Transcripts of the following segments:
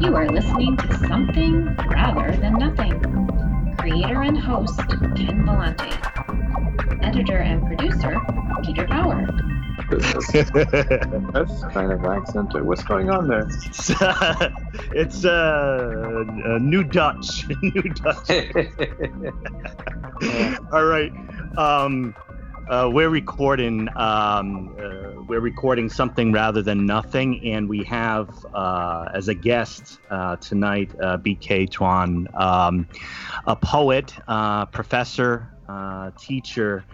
You are listening to Something Rather Than Nothing. Creator and host Ken Vellante. Editor and producer Peter Bauer. That's kind of accented. What's going on there? It's, uh, it's uh, uh, New Dutch. New Dutch. All right. Um, uh, we're recording. Um, uh, we're recording something rather than nothing, and we have uh, as a guest uh, tonight uh, BK Tuon, um, a poet, uh, professor, teacher,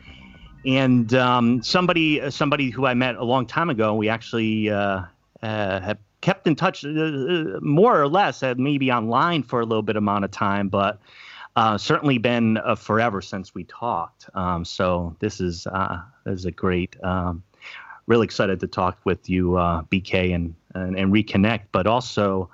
and um, somebody somebody who I met a long time ago. We actually have kept in touch, more or less, maybe online for a little bit amount of time, but uh, certainly been uh, forever since we talked. Um, so this is uh, this is a great. Um, really excited to talk with you, uh, BK, and, and, and reconnect, but also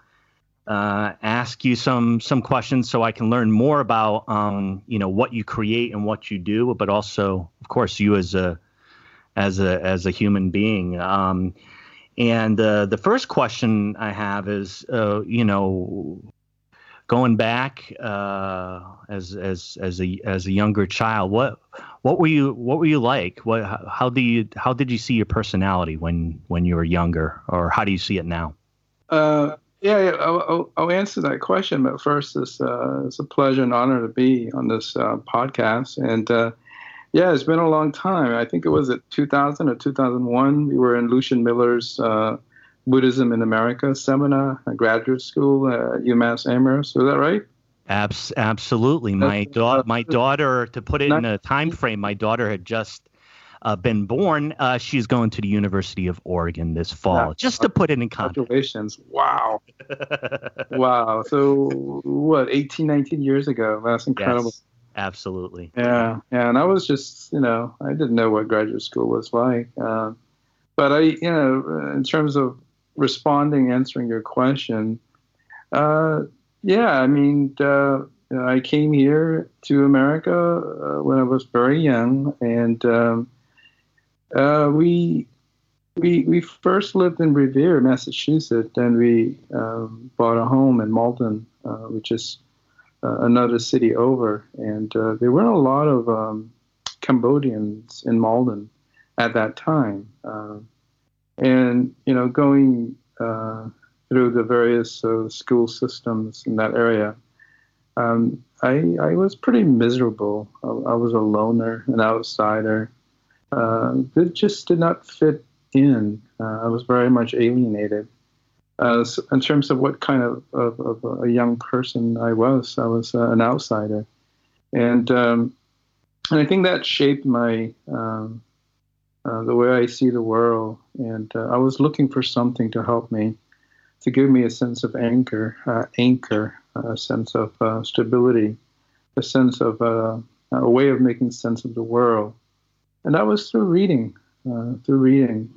uh, ask you some some questions so I can learn more about um, you know what you create and what you do, but also, of course, you as a as a as a human being. Um, and uh, the first question I have is, uh, you know, going back uh, as as as a as a younger child, what what were you what were you like? What how do you how did you see your personality when when you were younger, or how do you see it now? Uh, yeah, yeah I'll, I'll, answer that question. But first, it's uh, it's a pleasure and honor to be on this uh, podcast. And uh, yeah, it's been a long time. I think it was at 2000 or 2001. We were in Lucien Miller's uh, Buddhism in America seminar, graduate school at UMass Amherst. Is that right? Abs- absolutely. My daughter, my daughter, to put it in a time frame, my daughter had just uh, been born. Uh, she's going to the University of Oregon this fall. just to put it in context. Congratulations! Wow, wow. So what? 18, 19 years ago. That's incredible. Yes, absolutely. Yeah, yeah. And I was just, you know, I didn't know what graduate school was like. Uh, but I, you know, in terms of responding, answering your question, uh, yeah, I mean, uh, I came here to America uh, when I was very young, and um, uh, we we we first lived in Revere, Massachusetts, and we um, bought a home in Malden, uh, which is uh, another city over, and there weren't a lot of um, Cambodians in Malden at that time and you know going uh, through the various uh, school systems in that area, um, I, I was pretty miserable. I, I, was a loner, an outsider. Uh, it just did not fit in. Uh, I was very much alienated. Uh, so in terms of what kind of, of, of, a young person I was, I was uh, an outsider, and um, and I think that shaped my um, uh, the way I see the world. And uh, I was looking for something to help me, to give me a sense of anchor, uh, anchor, a sense of uh, stability, a sense of uh, a way of making sense of the world. And that was through reading, through reading.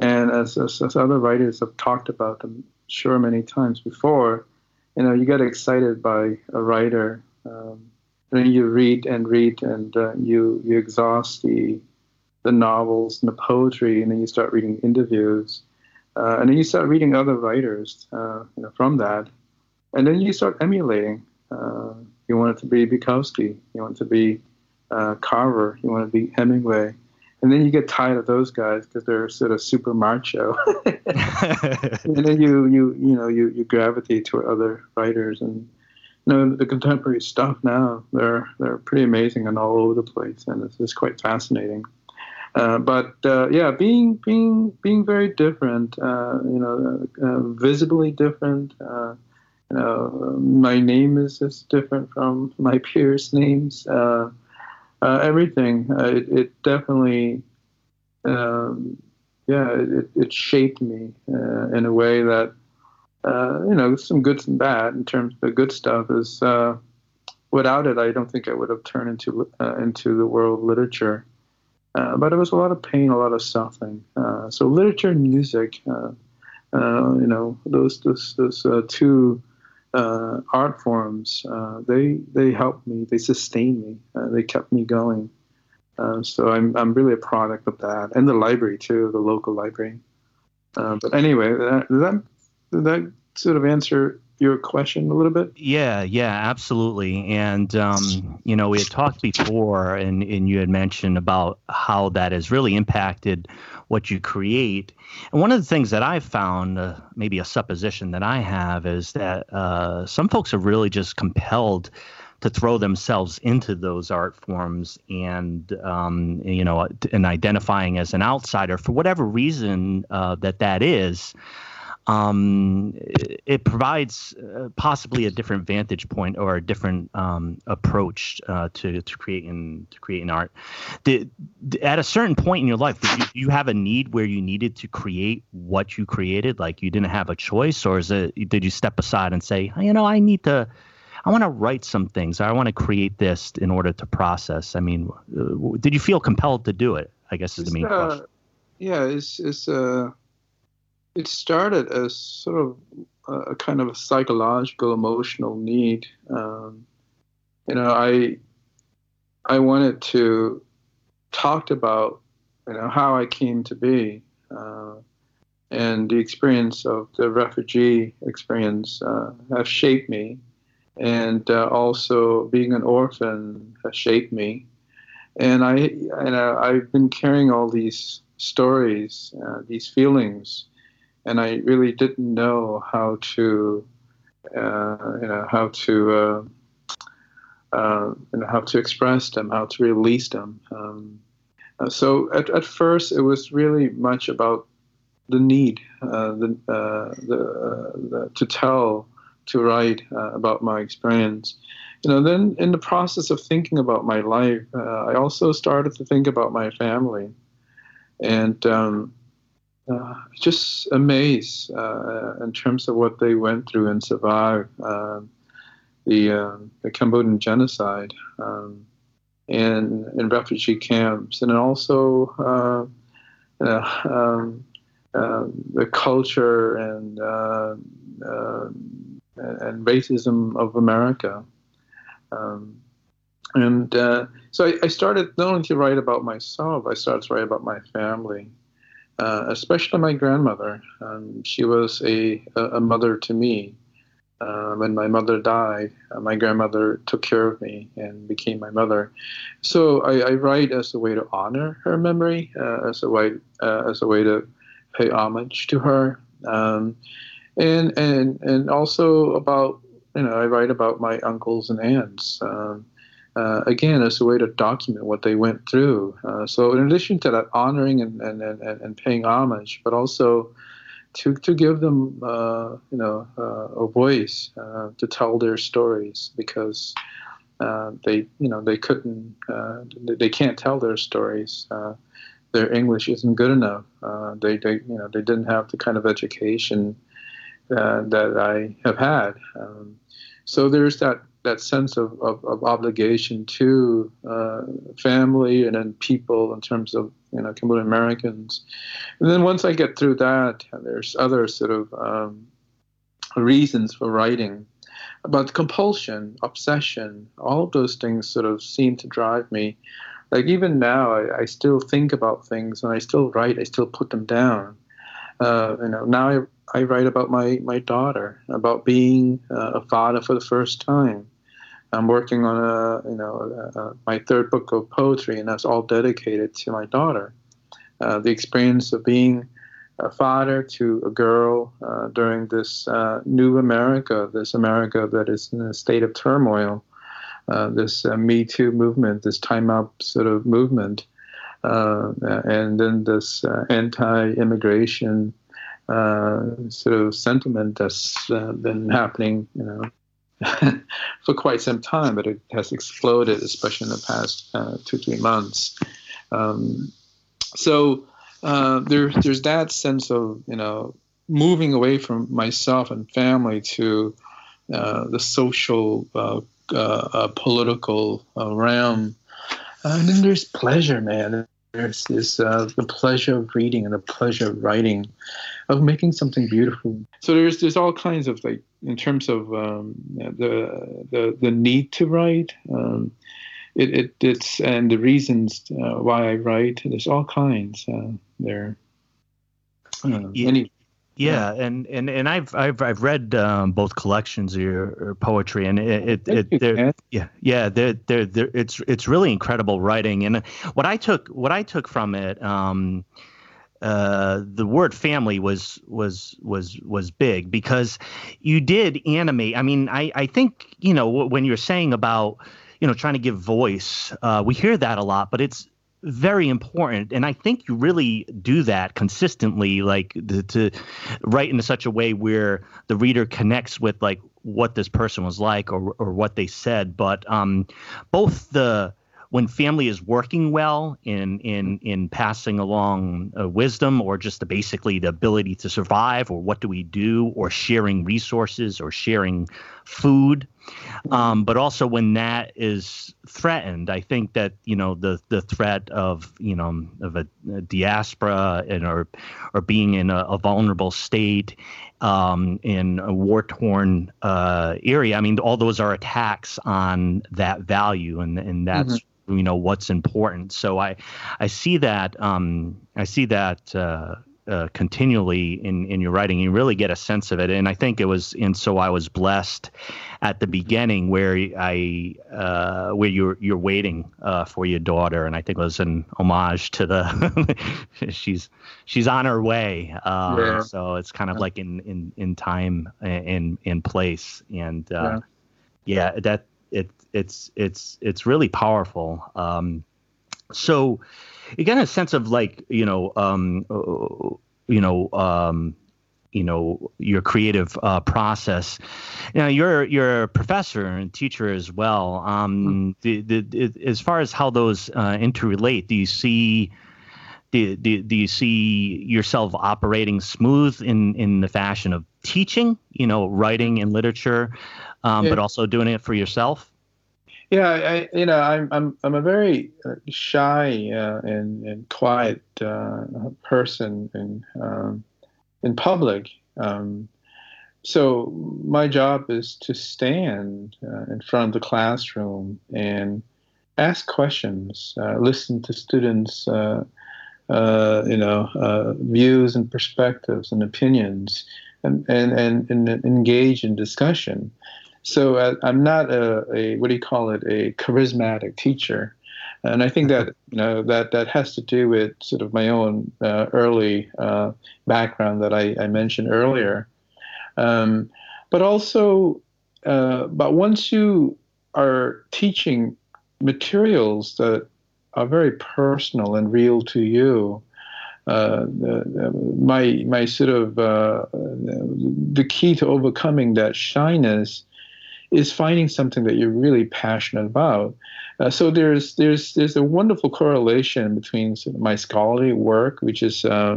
And as, as, as, other writers have talked about, I'm sure many times before, you know, you get excited by a writer, um, and then you read and read, and you you exhaust the the novels and the poetry, and then you start reading interviews, uh, and then you start reading other writers uh, you know, from that, and then you start emulating. Uh, you want it to be Bukowski, you want it to be uh, Carver, you want it to be Hemingway, and then you get tired of those guys because they're sort of super macho, and then you you you know you you gravitate to other writers. And you know the contemporary stuff now they're they're pretty amazing and all over the place. And it's, it's quite fascinating uh, but uh, yeah, being being being very different, uh, you know, uh, visibly different. Uh, you know, my name is just different from my peers' names. everything. It, it, definitely, um, yeah, it, it shaped me in a way that, you know, some good and bad. In terms of the good stuff is, without it, I don't think I would have turned into into the world of literature. Uh, but it was a lot of pain, a lot of suffering. Uh, so literature and music, uh, uh you know, those those, those uh, two art forms, they they helped me, they sustained me, they kept me going. so I'm I'm really a product of that, and the library too, the local library. but anyway, that, that that sort of answer your question a little bit? Yeah, yeah, absolutely. And um, you know, we had talked before, and and you had mentioned about how that has really impacted what you create. And one of the things that I've found, uh, maybe a supposition that I have, is that uh, some folks are really just compelled to throw themselves into those art forms and um, you know and identifying as an outsider for whatever reason uh, that that is um, it provides uh, possibly a different vantage point or a different um, approach uh, to to creating to creating art. Did, at a certain point in your life, did you, you, have a need where you needed to create what you created, like you didn't have a choice, or is it did you step aside and say, you know, I need to. I want to write some things. I want to create this in order to process. I mean, uh, did you feel compelled to do it? I guess is the main uh, question. Yeah, it's it's uh it started as sort of a, kind of a psychological, emotional need. Um, you know, I I wanted to talk about you know how I came to be. Uh, and the experience of the refugee experience uh, have shaped me, and uh, also being an orphan has shaped me. And I, know, I've been carrying all these stories, uh, these feelings, and I really didn't know how to, uh, you know, how to, uh, uh, you know, how to express them, how to release them. Um, uh, so at, at first, it was really much about the need, uh, the, the, the, to tell, to write about my experience. You know, then in the process of thinking about my life, I also started to think about my family, and um, uh, just amazed uh, in terms of what they went through and survived um, the, uh, the Cambodian genocide um, and in refugee camps, and also uh, um, um, the culture and uh, and racism of America. Um, and so I, I started not only to write about myself, I started to write about my family uh, especially my grandmother. Um, she was a, a mother to me. Uh, when my mother died, uh, my grandmother took care of me and became my mother. So I, I write as a way to honor her memory, uh, as a way uh, as a way to pay homage to her, um, and and and also about you know I write about my uncles and aunts. Um, uh, again as a way to document what they went through. Uh, so in addition to that honoring and, and, and, and paying homage, but also to, to give them uh, you know uh, a voice uh, to tell their stories because uh, they you know they couldn't they can't tell their stories. their English isn't good enough. they, they you know they didn't have the kind of education that I have had. Um, so there's that that sense of, of, of obligation to uh, family and then people in terms of you know Cambodian Americans. And then once I get through that, there's other sort of um, reasons for writing. But compulsion, obsession, all of those things sort of seem to drive me. Like even now, I, I still think about things and I still write. I still put them down. Uh, you know, now I I write about my, my daughter, about being uh, a father for the first time. I'm working on a you know a, a, my third book of poetry, and that's all dedicated to my daughter. Uh, the experience of being a father to a girl uh, during this uh, new America, this America that is in a state of turmoil, uh, this uh, Me Too movement, this Time's Up sort of movement, and then this anti-immigration sort of sentiment that's uh, been happening, you know, for quite some time, but it has exploded, especially in the past uh, two three months. Um, so uh, there, there's that sense of you know moving away from myself and family to uh, the social, political realm, and then there's pleasure, man. There's this the pleasure of reading and the pleasure of writing of making something beautiful. So there's there's all kinds of like in terms of um, the the the need to write. Um, it, it it's and the reasons uh, why I write. There's all kinds uh, there. Uh, yeah. Any Yeah, and, and, and I've I've I've read um, both collections of your poetry, and it, it, it yeah. Yeah. They're, they're, they're, it's it's really incredible writing. And what I took what I took from it, um, uh, the word family was was was was big because you did animate. I mean, I I think you know when you're saying about you know trying to give voice, uh, we hear that a lot, but it's very important and i think you really do that consistently like the, to write in such a way where the reader connects with like what this person was like or, or what they said. But um, both the when family is working well in in in passing along uh, wisdom or just the, basically the ability to survive or what do we do or sharing resources or sharing food um, but also when that is threatened i think that you know the the threat of you know of a, a diaspora and or or being in a, a vulnerable state um, in a war torn uh, area. I mean, all those are attacks on that value, and and that's mm-hmm you know what's important. So I I see that um, I see that. Uh, uh, continually in, in your writing, you really get a sense of it. And I think it was, and so I was blessed at the beginning where I, uh, where you're you're waiting uh, for your daughter, and I think it was an homage to the, she's she's on her way. Uh, yeah. So it's kind of yeah. like in in in time in in place, and uh, yeah. yeah, that it it's it's it's really powerful. Um, so you get a sense of like you know um, uh, you know um, you know your creative uh, process. Now you're you're a professor and teacher as well. Um, mm-hmm. the, the, as far as how those uh, interrelate, do you see? Do, do, do you see yourself operating smooth in, in the fashion of teaching, you know, writing and literature, um, yeah. but also doing it for yourself? Yeah, I, you know, I'm I'm I'm a very uh, shy uh, and and quiet uh, person in um, in public. Um, so my job is to stand uh, in front of the classroom and ask questions, uh, listen to students, uh, you know, views and perspectives and opinions, and and and, and engage in discussion. So uh, I'm not a, a, what do you call it? A charismatic teacher, and I think that you know that that has to do with sort of my own uh, early uh, background that I, I mentioned earlier, um, but also, uh, but once you are teaching materials that are very personal and real to you. Uh, my my sort of uh, the key to overcoming that shyness is finding something that you're really passionate about. Uh, so there's there's there's a wonderful correlation between my scholarly work, which is uh,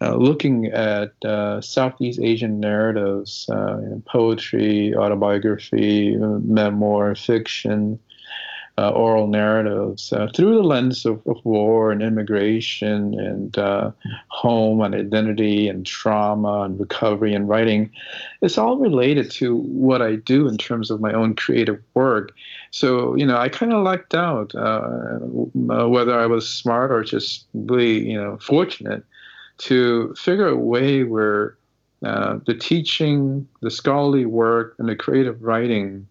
uh, looking at uh, Southeast Asian narratives, uh, poetry, autobiography, memoir, fiction, uh, oral narratives uh, through the lens of, of, war and immigration and uh, home and identity and trauma and recovery and writing. It's all related to what I do in terms of my own creative work. So, you know, I kind of lucked out uh, uh, whether I was smart or just really, you know, fortunate to figure a way where uh, the teaching, the scholarly work, and the creative writing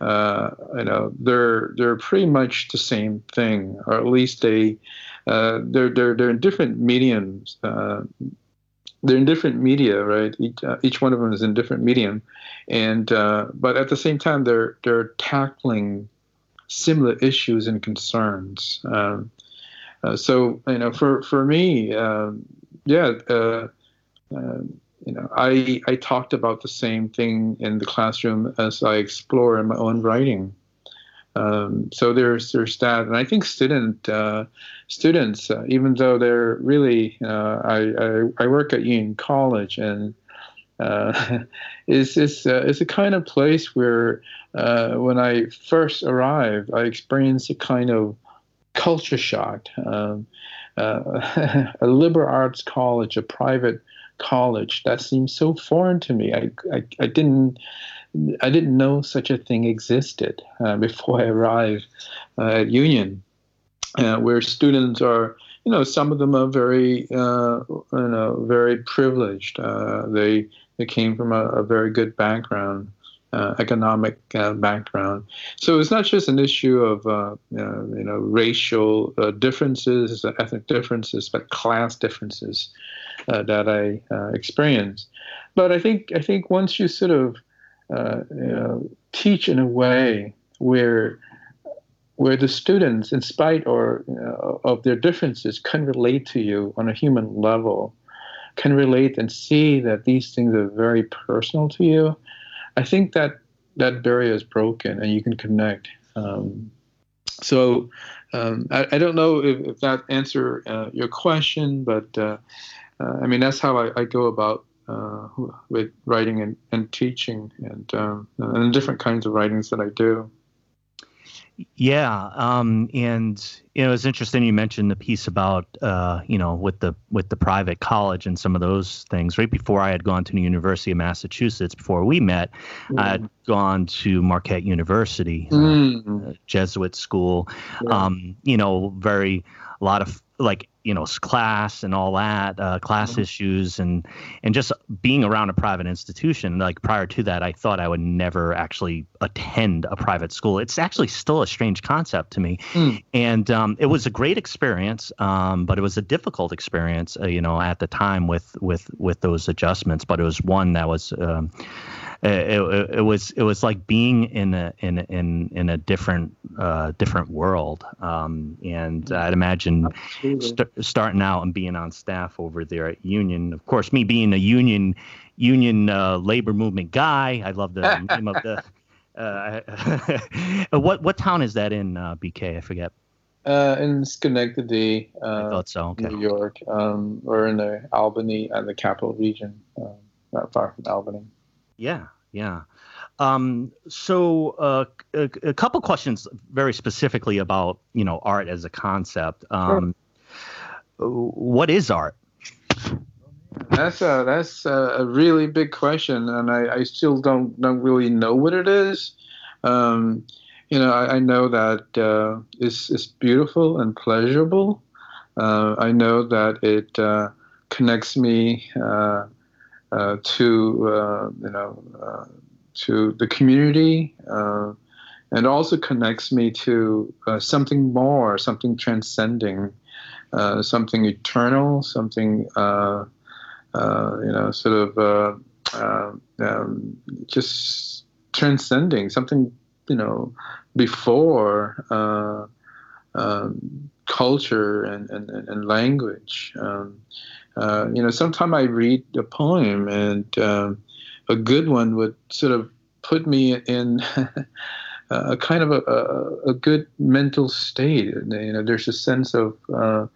uh, you know, they're they're pretty much the same thing, or at least they uh, they're they're they're in different mediums. Uh, they're in different media, right? Each, uh, each one of them is in different medium, and uh, but at the same time, they're they're tackling similar issues and concerns. Um, uh, so you know, for for me, um, yeah you know, I, I talked about the same thing in the classroom as I explore in my own writing. Um, so there's there's that, and I think student uh, students, uh, even though they're really, uh, I, I, I work at Union College, and uh, is is uh, is a kind of place where uh, when I first arrived, I experienced a kind of culture shock. Um, a liberal arts college, a private college. That seemed so foreign to me. I, I, I didn't I didn't know such a thing existed uh, before I arrived uh, at Union, uh, where students are you know, some of them are very, uh, you know, very privileged. Uh, they they came from a, a very good background, uh, economic background. So it's not just an issue of you know racial differences, ethnic differences, but class differences that I experience. But I think I think once you sort of know, teach in a way where where the students, in spite or know, of their differences, can relate to you on a human level, can relate and see that these things are very personal to you. I think that that barrier is broken and you can connect. Um, so um, I, I, don't know if, if that answer uh, your question, but uh, uh, I mean that's how I, I go about uh, with writing and, and teaching and, um, and different kinds of writings that I do. Yeah, um, and you know it's interesting you mentioned the piece about uh, you know with the with the private college and some of those things. Right before I had gone to the University of Massachusetts, before we met, mm. I had gone to Marquette University, mm. uh, Jesuit school. Yeah. Um, you know, very a lot of like you know class and all that uh, class mm-hmm. issues and and just being around a private institution like prior to that i thought i would never actually attend a private school it's actually still a strange concept to me mm. and um, it was a great experience um, but it was a difficult experience uh, you know at the time with with with those adjustments but it was one that was um, it, it, it, was it was like being in a in in in a different uh, different world. Um, and I'd imagine st- starting out and being on staff over there at Union. Of course, me being a union union uh, labor movement guy, I love the name of the. Uh, what what town is that in uh, BK? I forget. Uh, in Schenectady, uh, I thought so. Okay. New York. Um, we're in the Albany and the capital region, um, not far from Albany. Yeah, yeah. Um, so uh, a, a, couple questions very specifically about you know art as a concept. Um, sure. What is art? That's a that's a really big question, and I, I still don't don't really know what it is. Um, you know, I, I know that uh, it's it's beautiful and pleasurable. Uh, I know that it uh, connects me uh, uh, to uh, you know to the community, and also connects me to something more, something transcending, something eternal, something you know sort of um, just transcending, something you know before. Um, culture and, and, and language. Um, uh, you know, sometimes I read a poem and um, a good one would sort of put me in a kind of a, a, good mental state. You know, there's a sense of uh,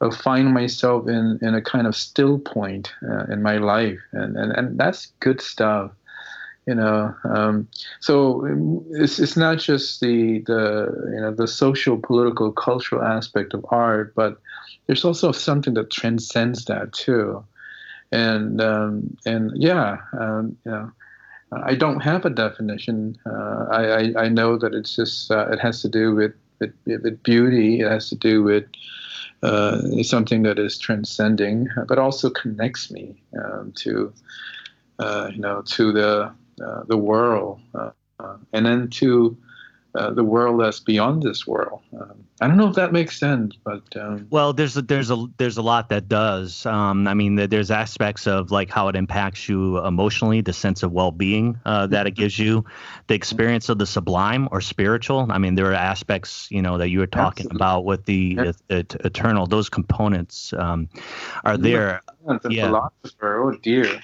of finding myself in, in a kind of still point uh, in my life, and, and and that's good stuff. You know, um, so it's it's not just the the you know the social, political, cultural aspect of art, but there's also something that transcends that too. And um, and yeah, um, you know, I don't have a definition. Uh, I, I, I know that it's just uh, it has to do with, with, with beauty. It has to do with uh, something that is transcending, but also connects me um, to uh, you know to the uh, the world, uh, and then to uh, the world that's beyond this world. Um, I don't know if that makes sense, but um, well, there's a, there's a there's a lot that does. Um, I mean, there's aspects of like how it impacts you emotionally, the sense of well-being uh, that it gives you, the experience of the sublime or spiritual. I mean, there are aspects you know that you were talking Absolutely. about with the eternal. Those components um, are there. The yeah. philosopher, oh dear.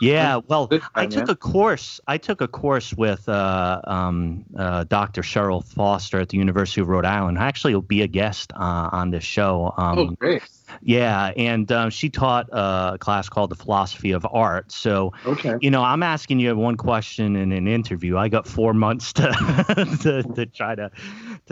Yeah, well, I took a course. I took a course with uh, um, uh, Dr. Cheryl Foster at the University of Rhode Island. I actually, will be a guest uh, on this show. Um, oh, great! Yeah, and um, she taught a class called the philosophy of art. So, okay. you know, I'm asking you one question in an interview. I got four months to to, to, try to,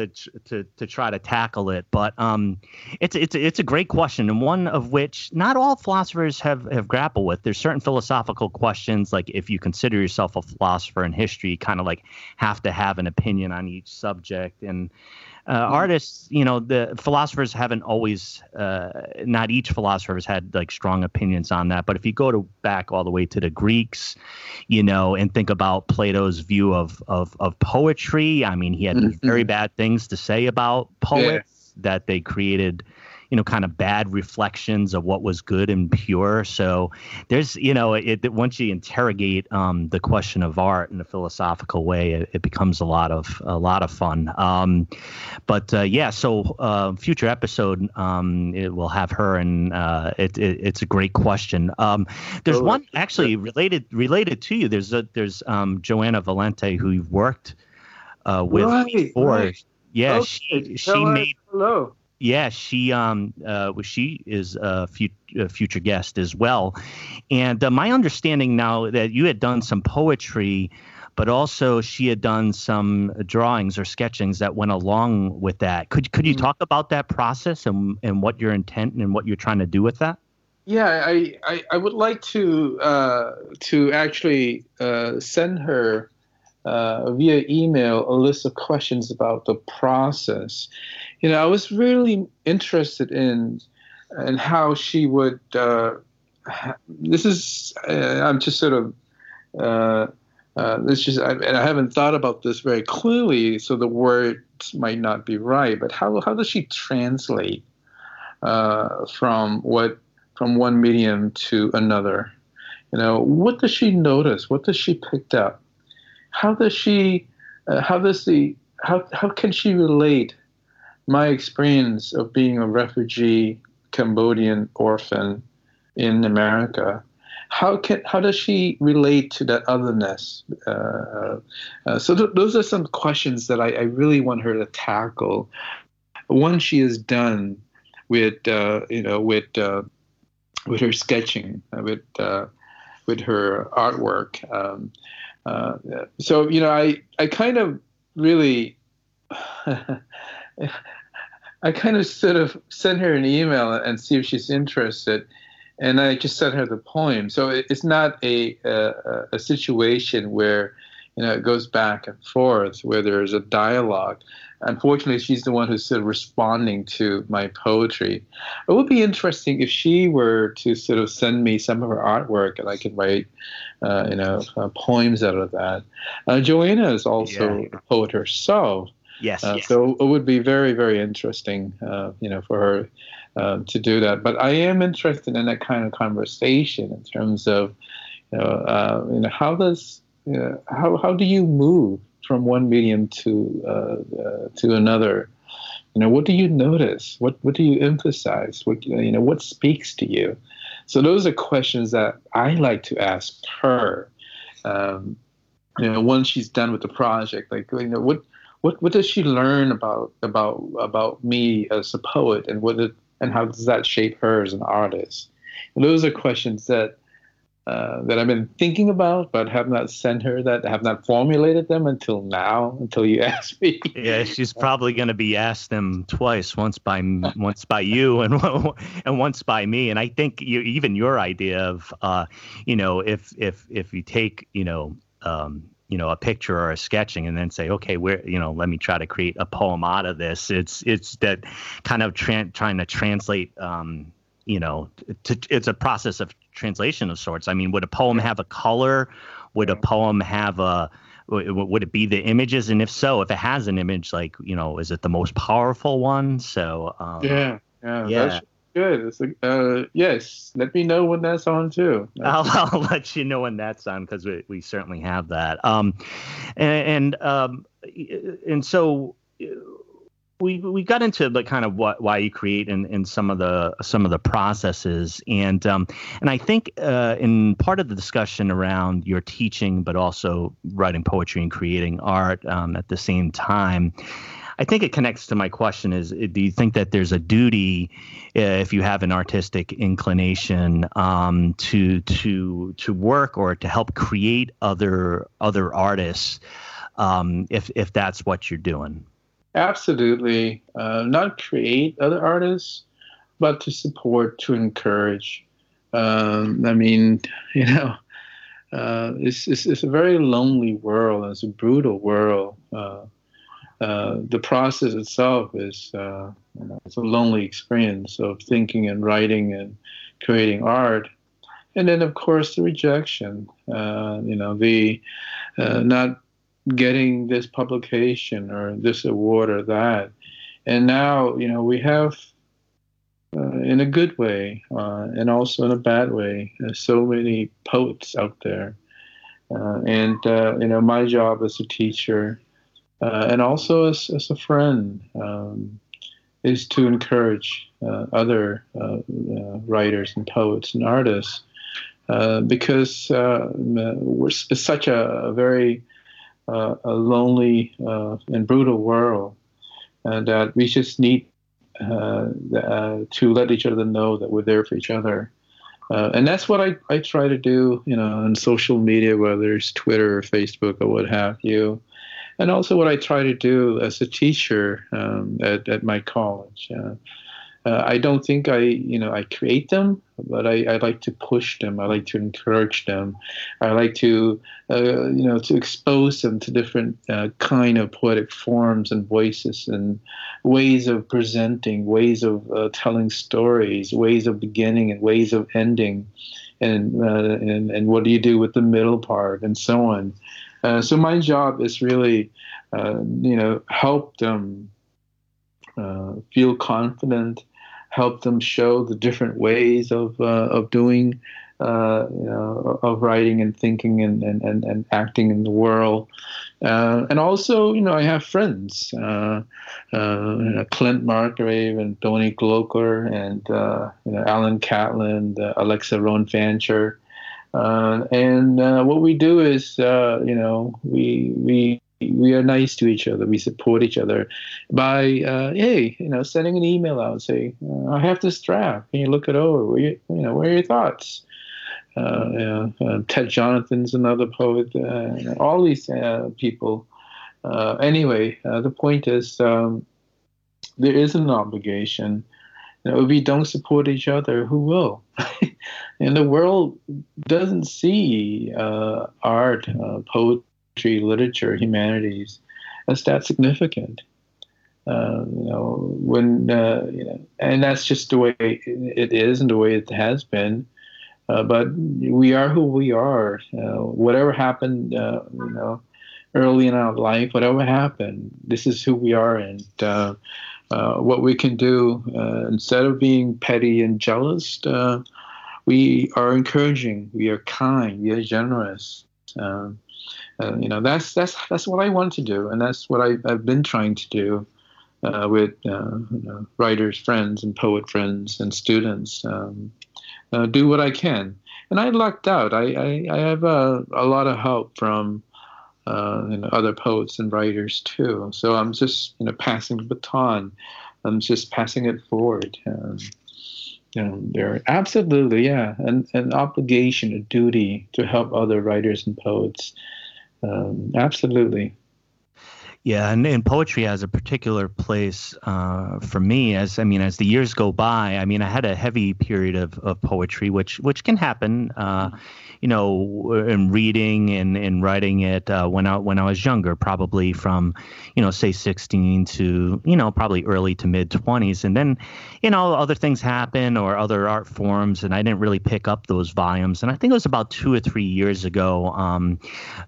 to to to try to tackle it. But um, it's it's it's a great question, and one of which not all philosophers have have grappled with. There's certain philosophical questions, like if you consider yourself a philosopher in history, you kind of like have to have an opinion on each subject and uh, artists, you know, the philosophers haven't always, uh, not each philosopher has had like strong opinions on that. But if you go to back all the way to the Greeks, you know, and think about Plato's view of of, of poetry, I mean, he had mm-hmm. very bad things to say about poets yeah. that they created you know kind of bad reflections of what was good and pure. So there's you know it, it once you interrogate um, the question of art in a philosophical way it, it, becomes a lot of a lot of fun. Um, but uh, yeah so uh, future episode um, it will have her and uh, it, it's a great question. Um, there's one actually related related to you. There's a there's um, Joanna Valente who you've worked uh, with right, before. right. yeah okay. she she made hello yeah, she um uh she is a, a future guest as well, and uh, my understanding now that you had done some poetry, but also she had done some drawings or sketchings that went along with that. Could could you mm-hmm. talk about that process and and what your intent and what you're trying to do with that? Yeah, I I, I would like to uh, to actually uh, send her uh, via email a list of questions about the process. You know, I was really interested in in how she would. Uh, this is uh, I'm just sort of. Uh, uh, this just I, and I haven't thought about this very clearly, so the words might not be right. But how how does she translate uh, from what from one medium to another? You know, what does she notice? What does she pick up? how does she uh, how does the how, how can she relate my experience of being a refugee Cambodian orphan in America how can how does she relate to that otherness? Uh, uh, so th- those are some questions that I, I, really want her to tackle. Once she is done with uh, you know with uh, with her sketching, uh, with uh, with her artwork, um, so you know, I I kind of really. I kind of sort of sent her an email and see if she's interested, and I just sent her the poem. So it's not a, a, a situation where you know it goes back and forth where there's a dialogue. Unfortunately, she's the one who's sort of responding to my poetry. It would be interesting if she were to sort of send me some of her artwork, and I could write uh, you know, uh, poems out of that. Uh, Joanna is also yeah. a poet herself. Yes, uh, yes, So it would be very, very interesting, uh, you know, for her uh, to do that. But I am interested in that kind of conversation in terms of, you know, you know how does, you know, how how do you move from one medium to to another? You know, what do you notice? What what do you emphasize? What you know, what speaks to you? So those are questions that I like to ask her. Um, you know, once she's done with the project, like you know, what what what does she learn about about about me as a poet, and what it, and how does that shape her as an artist? And those are questions that uh, that I've been thinking about, but have not sent her that, have not formulated them until now, until you asked me. yeah, she's probably going to be asked them twice, once by once by you and and once by me. And I think you, even your idea of, uh, you know, if if if you take, you know. Um, you know a picture or a sketching and then say okay where you know let me try to create a poem out of this it's it's that kind of tra- trying to translate um, you know to, it's a process of translation of sorts. I mean, would a poem have a color? Would a poem have a would it be the images? And if so, if it has an image, like you know, is it the most powerful one? So um, yeah, yeah, yeah. That's good. It's uh, yes. Let me know when that's on too. I'll, I'll, let you know when that's on because we, we certainly have that. Um, and and um, and so we we got into the kind of what why you create and in, in some of the some of the processes and um, and I think uh, in part of the discussion around your teaching but also writing poetry and creating art um, at the same time. I think it connects to my question is do you think that there's a duty uh, if you have an artistic inclination um, to to to work or to help create other other artists um, if if that's what you're doing Absolutely. Uh, not create other artists, but to support, to encourage. Um, I mean, you know, uh, it's, it's, it's, a very lonely world. It's a brutal world. Uh, uh, the process itself is uh, you know, it's a lonely experience of thinking and writing and creating art. And then, of course, the rejection, uh, you know, the uh, not getting this publication or this award or that. And now, you know, we have, uh, in a good way and also in a bad way, so many poets out there. and, you know, my job as a teacher uh, and also as, as a friend, um, is to encourage uh, other uh, uh writers and poets and artists uh, because uh, we're, it's such a, a very a lonely and brutal world, and that we just need to let each other know that we're there for each other. and that's what I, I try to do, you know, on social media, whether it's Twitter or Facebook or what have you and also what I try to do as a teacher um, at, at my college. Uh, uh, I don't think I, you know, I create them, but I, I like to push them. I like to encourage them. I like to, uh, you know, to expose them to different uh, kind of poetic forms and voices and ways of presenting, ways of uh, telling stories, ways of beginning and ways of ending, and uh, and and what do you do with the middle part and so on. Uh, so my job is really, uh, you know, help them uh, feel confident, help them show the different ways of uh, of doing, uh, you know, of writing and thinking and, and, and, and acting in the world. and also, you know, I have friends, Clint Margrave and Tony Gloeggler and you know, Alan Catlin, Alexis Rhone Fancher. Uh, and uh, what we do is, uh, you know, we we we are nice to each other. We support each other by, uh, hey, you know, sending an email out and say, uh, I have this draft. Can you look it over? What you, you know, what are your thoughts? Uh, Ted Jonathan's another poet. all these people. anyway, the point is, um, there is an obligation. You know, if we don't support each other, who will? and the world doesn't see uh, art, uh, poetry, literature, humanities as that significant. Uh, you know, when uh, you know, and that's just the way it is and the way it has been. Uh, but we are who we are. Uh, whatever happened, you know, early in our life, whatever happened, this is who we are, and what we can do instead of being petty and jealous we are encouraging, we are kind, we are generous. Um, uh, you know, that's that's that's what I want to do, and that's what I, have been trying to do uh, with uh, you know, writers, friends, and poet friends and students. Um, uh, do what I can, and I lucked out. I I, I have a, a lot of help from. Uh, you know, other poets and writers too. So I'm just, you know, passing the baton. I'm just passing it forward. Um, know, there absolutely, yeah, an, an obligation, a duty to help other writers and poets. Um, absolutely. Yeah, and, and poetry has a particular place uh, for me. As I mean, as the years go by, I mean, I had a heavy period of, of poetry, which which can happen. Uh, you know, in reading and, and writing it uh, when I when I was younger, probably from, you know, say 16 to you know probably early to mid 20s, and then, you know, other things happen or other art forms, and I didn't really pick up those volumes. And I think it was about two or three years ago. Um,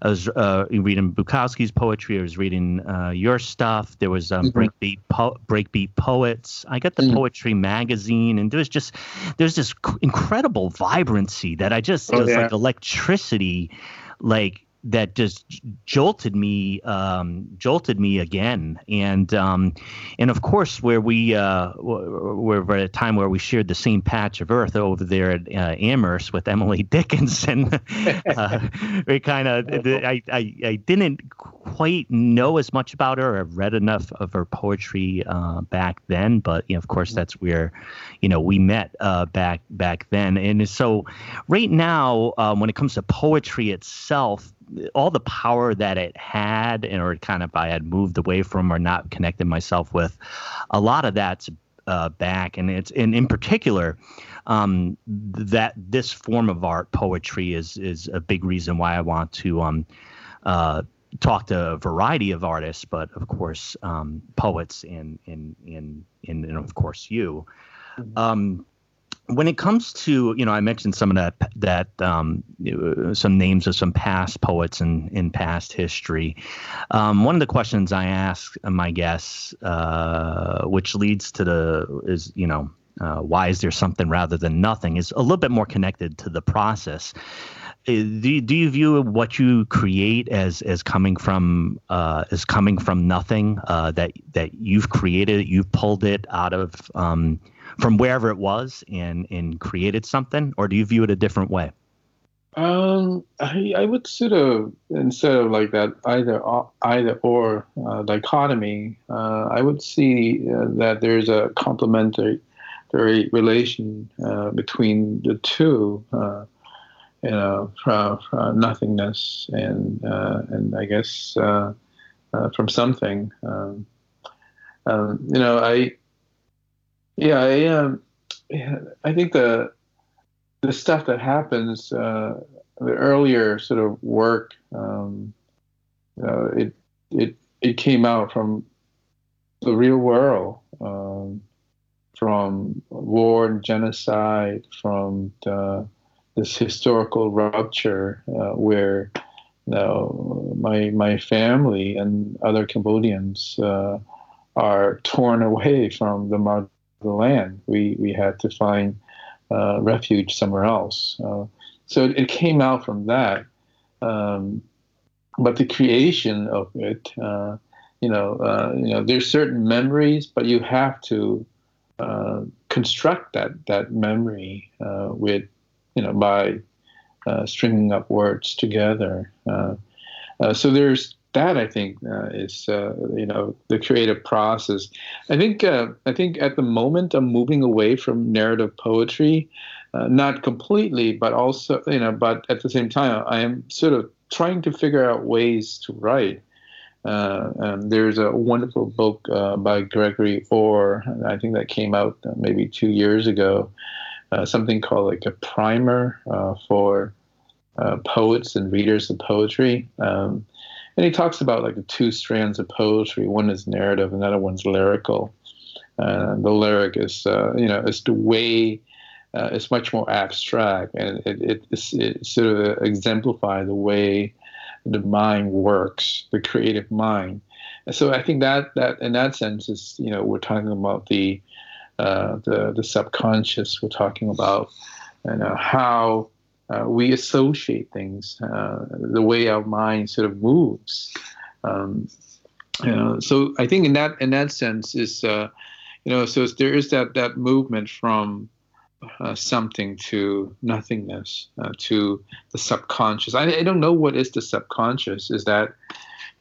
I was uh, reading Bukowski's poetry. I was reading uh, your stuff. There was um, mm-hmm. breakbeat po- breakbeat poets. I got the mm-hmm. poetry magazine, and there's just there's this incredible vibrancy that I just oh, it was yeah. like electricity like that just jolted me um, jolted me again. And um, and of course where we uh, we're at a time where we shared the same patch of earth over there at uh, Amherst with Emily Dickinson uh, we kind of I, I, I didn't quite know as much about her. I've read enough of her poetry uh, back then but you know, of course mm-hmm. that's where you know we met uh, back back then. And so right now um, when it comes to poetry itself all the power that it had, and or kind of I had moved away from or not connected myself with, a lot of that's uh, back, and it's and in particular, um, that this form of art, poetry, is is a big reason why I want to um, uh, talked to a variety of artists, but of course, um, poets and, and, and, and, and, of course, you. Mm-hmm. Um, when it comes to you know i mentioned some of that that um, some names of some past poets in in past history. Um, one of the questions i ask my guests uh, which leads to the is you know uh, why is there something rather than nothing is a little bit more connected to the process. Uh, do you, do you view what you create as as coming from uh, as coming from nothing uh, that that you've created you've pulled it out of um, from wherever it was and and created something, or do you view it a different way? Um, I, I would sort of instead of like that either either or uh, dichotomy, uh, I would see uh, that there's a complementary relation uh, between the two. Uh, you know, from, from nothingness and uh, and I guess from something. Um, um, you know, I yeah, I um, I think the the stuff that happens, uh, the earlier sort of work, um, uh, it it it came out from the real world, um, from war and genocide, from the, this historical rupture uh, where you know, my my family and other Cambodians uh, are torn away from the the land. We we had to find uh, refuge somewhere else. Uh, so it, it, came out from that. Um, but the creation of it, uh, you know, uh, you know, there's certain memories, but you have to uh, construct that that memory uh, with, you know, by stringing up words together. so there's that I think uh, is uh, you know the creative process. I think uh, I think at the moment I'm moving away from narrative poetry, uh, not completely, but also you know, but at the same time I am sort of trying to figure out ways to write. Uh, there's a wonderful book uh, by Gregory Orr, I think that came out maybe two years ago, something called like a primer for poets and readers of poetry. Um, and he talks about like the two strands of poetry. One is narrative, and the other one's lyrical. Uh, the lyric is, uh, you know, it's the way. Uh, it's much more abstract, and it, it, it sort of exemplifies the way the mind works, the creative mind. And so I think that that in that sense is, you know, we're talking about the uh, the the subconscious. We're talking about, you know, how uh, we associate things, uh, the way our mind sort of moves. Um, you know, so I think in that in that sense is, uh, you know, so there is that that movement from uh, something to nothingness uh, to the subconscious. I, I don't know what is the subconscious. Is that,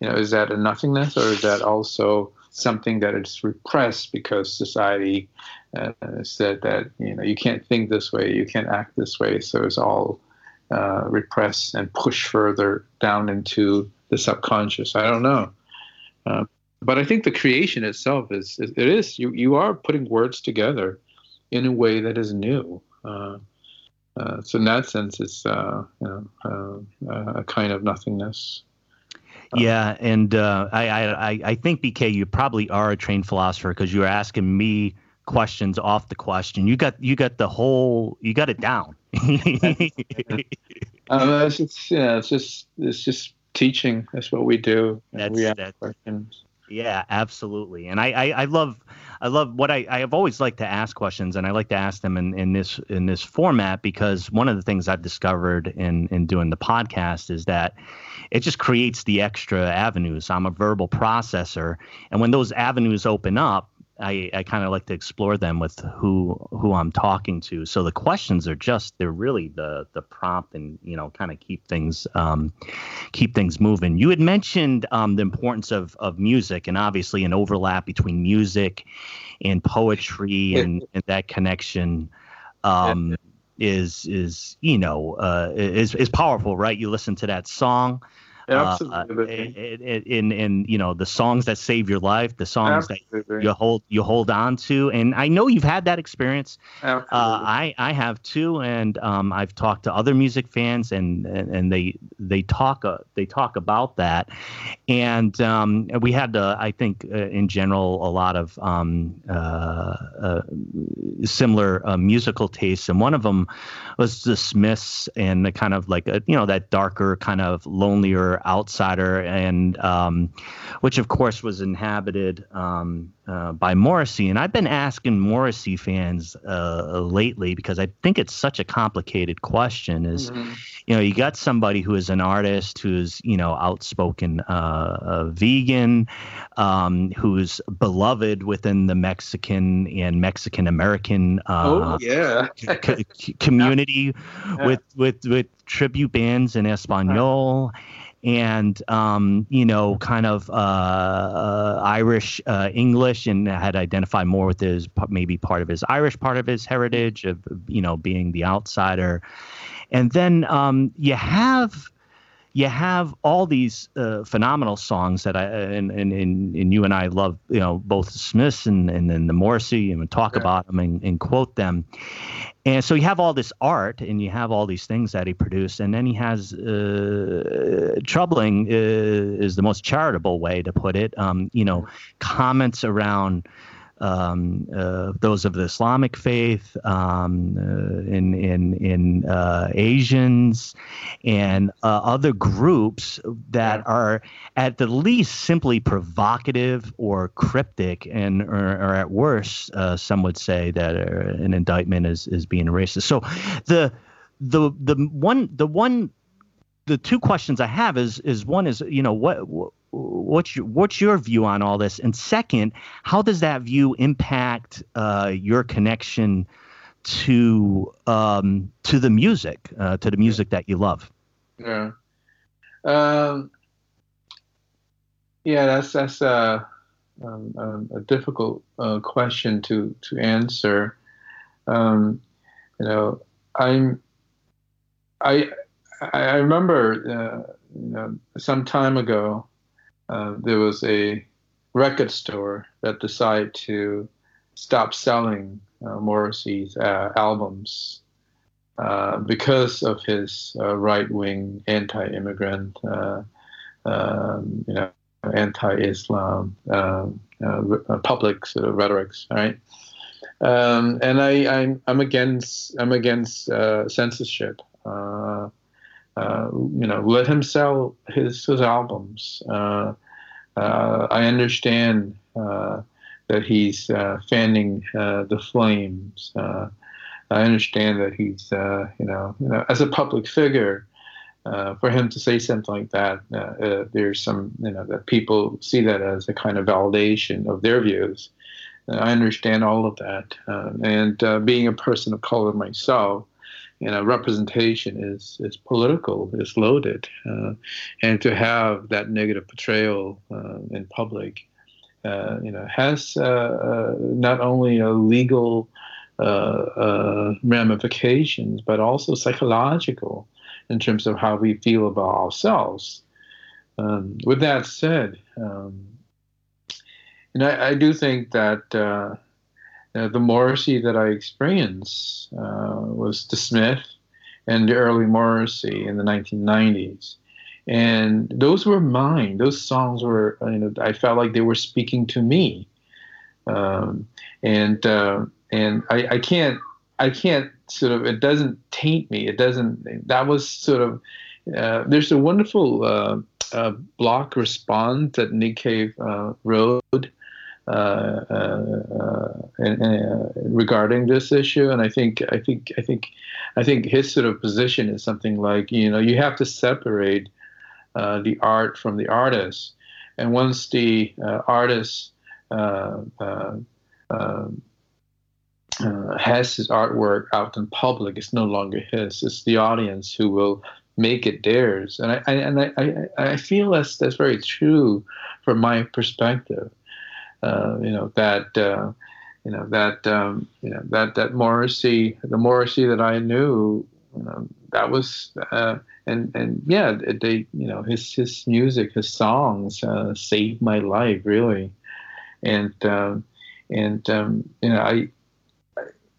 you know, is that a nothingness or is that also something that is repressed because society uh, said that you know you can't think this way, you can't act this way, so it's all uh, repressed and pushed further down into the subconscious. I don't know, uh, but I think the creation itself is, it is you you are putting words together in a way that is new. Uh, uh so in that sense, it's uh, you know, a kind of nothingness. Yeah, and uh, I, I I think BK, you probably are a trained philosopher because you are asking me questions off the question. You got you got the whole you got it down. um, it's just yeah, it's just it's just teaching. That's what we do. That's, we that's, questions. Yeah, absolutely. And I, I, I love I love what I, I have always liked to ask questions and I like to ask them in, in this in this format because one of the things I've discovered in in doing the podcast is that it just creates the extra avenues. I'm a verbal processor and when those avenues open up, I, I kind of like to explore them with who who I'm talking to. So the questions are just they're really the the prompt and you know kind of keep things um, keep things moving. You had mentioned um, the importance of of music and obviously an overlap between music and poetry and, and that connection. Um, is is you know uh, is is powerful, right? You listen to that song, Absolutely. Uh, in in you know the songs that save your life, the songs Absolutely. that you hold you hold on to, and I know you've had that experience. Uh, I I have too, and um, I've talked to other music fans, and and, and they they talk uh, they talk about that, and um, we had uh, I think uh, in general a lot of um, similar musical tastes, and one of them was the Smiths and the kind of like a, you know that darker kind of lonelier outsider, and um, which of course was inhabited um, uh, by Morrissey. And I've been asking Morrissey fans uh, lately because I think it's such a complicated question. Is mm-hmm. you know you got somebody who is an artist who's you know outspoken uh, vegan, um, who's beloved within the Mexican and Mexican American uh, oh, yeah. c- community yeah. with with with tribute bands in Espanol and um, you know, kind of uh, uh, Irish uh, English, and had identified more with his maybe part of his Irish part of his heritage of you know being the outsider, and then um, you have you have all these uh, phenomenal songs that I and, and, and and you and I love, you know, both Smiths and and then the Morrissey and talk yeah. about them and, and quote them. And so you have all this art and you have all these things that he produced, and then he has uh, troubling uh, is the most charitable way to put it. Um, you know, comments around um, uh, those of the Islamic faith, um, uh, in in in uh, Asians, and uh, other groups that are at the least simply provocative or cryptic, and or, or at worst, uh, some would say that uh, an indictment is is being racist. So, the the the one the one the two questions I have is is one is you know what, what what's your, what's your view on all this? And second, how does that view impact uh, your connection to um, to the music, uh, to the music that you love? Yeah, um, yeah, that's that's a, um, um, a difficult uh, question to to answer. Um, you know, I'm I I remember uh, you know some time ago uh, there was a record store that decided to stop selling uh, Morrissey's uh, albums uh, because of his right-wing anti-immigrant, um, you know, anti-Islam public sort of rhetorics, right? Um, and I, I'm, I'm against I'm against censorship. Uh, you know, let him sell his his albums. Uh, uh, I understand uh, that he's uh, fanning the flames. I understand that he's, you know, you know, as a public figure, uh, for him to say something like that, uh, uh, there's some, you know, that people see that as a kind of validation of their views. I understand all of that. and being a person of color myself, you know, representation is is political, is loaded, uh, and to have that negative portrayal uh, in public, uh, you know, has uh, uh, not only a legal uh, ramifications, but also psychological in terms of how we feel about ourselves. Um, with that said, um, and I, I, do think that uh, the Morrissey that I experienced uh, was the Smith and early Morrissey in the 1990s. And those were mine. Those songs were, you know, I felt like they were speaking to me. Um, and uh, and I, I can't I can't sort of it doesn't taint me. It doesn't. That was sort of uh, there's a wonderful uh, uh, block response that Nick Cave wrote Uh, uh, uh, regarding this issue, and I think I think I think I think his sort of position is something like you know you have to separate the art from the artist, and once the artist uh, has his artwork out in public, it's no longer his. It's the audience who will make it theirs. And I, I and I, I, I feel that's that's very true from my perspective. Uh, you know that uh, you know that um, you know that that Morrissey, the Morrissey that I knew um, that was uh, and and yeah, they you know his his music, his songs uh, saved my life really, and um, and um, you know I.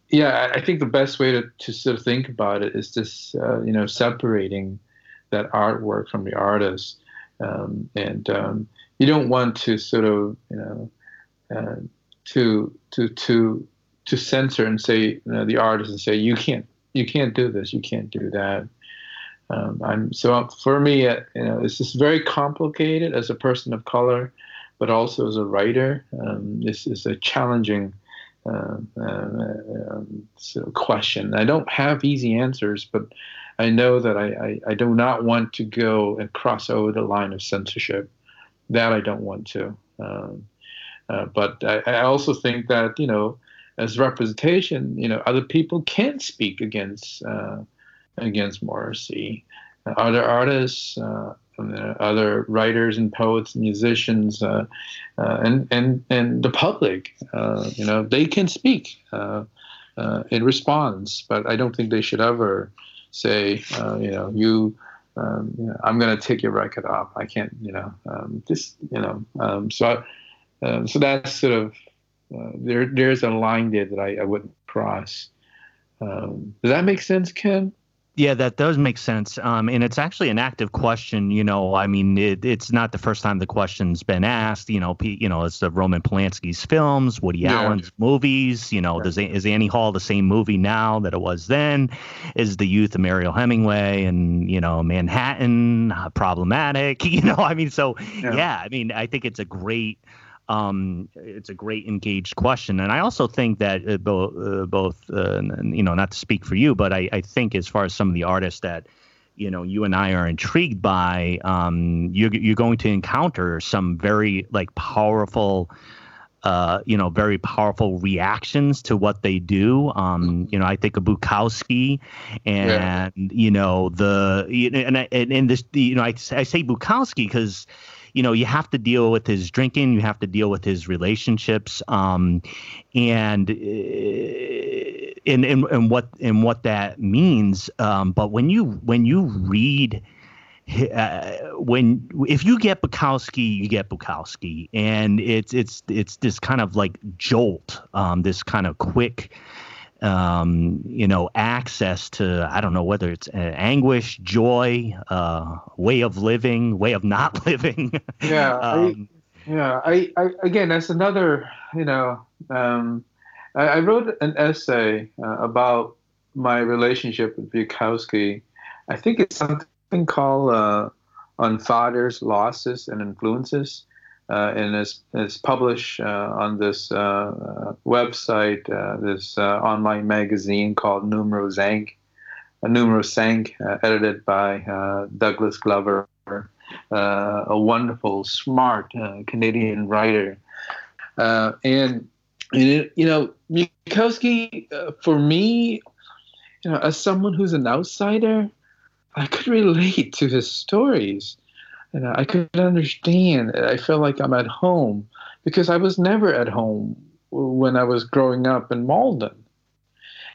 Yeah, I think the best way to, to sort of think about it is just uh, you know separating that artwork from the artist, um, and um, you don't want to sort of you know uh, to to to to censor and say you know, the artist and say you can't you can't do this you can't do that. Um, I'm so for me uh, you know it's just very complicated as a person of color but also as a writer. Um, this is a challenging uh, uh, um, sort of question. I don't have easy answers but I know that I, I, I do not want to go and cross over the line of censorship. That I don't want to. Um, uh, but I, I, also think that you know, as representation, you know, other people can speak against uh, against Morrissey. Uh, other artists, uh, other writers and poets, musicians, uh, uh, and and and the public, you know, they can speak in response. But I don't think they should ever say, you know, you. Um, you know, I'm going to take your record off. I can't, you know, um, just, you know, um, so I, um, so that's sort of uh, there. There's a line there that I, I wouldn't cross. Um, does that make sense, Ken? Yeah, that does make sense. Um, and it's actually an active question. You know, I mean, it, it's not the first time the question's been asked. You know, you know, it's the Roman Polanski's films, Woody yeah. Allen's movies. You know, yeah. does is Annie Hall the same movie now that it was then? Is the youth of Mariel Hemingway and you know Manhattan uh, problematic? You know, I mean, so yeah. yeah, I mean, I think it's a great um, it's a great engaged question, and I also think that uh, both, uh, both uh, you know, not to speak for you, but I, I, think as far as some of the artists that you know you and I are intrigued by, um, you're you're going to encounter some very like powerful. Uh, you know, very powerful reactions to what they do. Um, you know, I think of Bukowski, and yeah. you know the, you know, and and, and this, you know, I, I say Bukowski because you know, you have to deal with his drinking, you have to deal with his relationships, um, and and, and and what and what that means. Um, but when you when you read. Uh, when if you get Bukowski, you get Bukowski, and it's it's it's this kind of like jolt, um, this kind of quick, um, you know, access to, I don't know whether it's uh, anguish, joy, uh, way of living, way of not living. yeah. um, I, yeah. I, I, again, that's another, you know, um, I, I, wrote an essay uh, about my relationship with Bukowski. I think it's something called uh, On Fathers, Losses, and Influences Uh, and it's, it's published uh, on this uh, uh website, uh, this online magazine called Numéro Cinq, Numéro Cinq, edited by Douglas Glover, a wonderful, smart Canadian writer. and, and it, you know, Bukowski, for me, you know, as someone who's an outsider, I could relate to his stories and I could understand. I felt like I'm at home because I was never at home when I was growing up in Malden.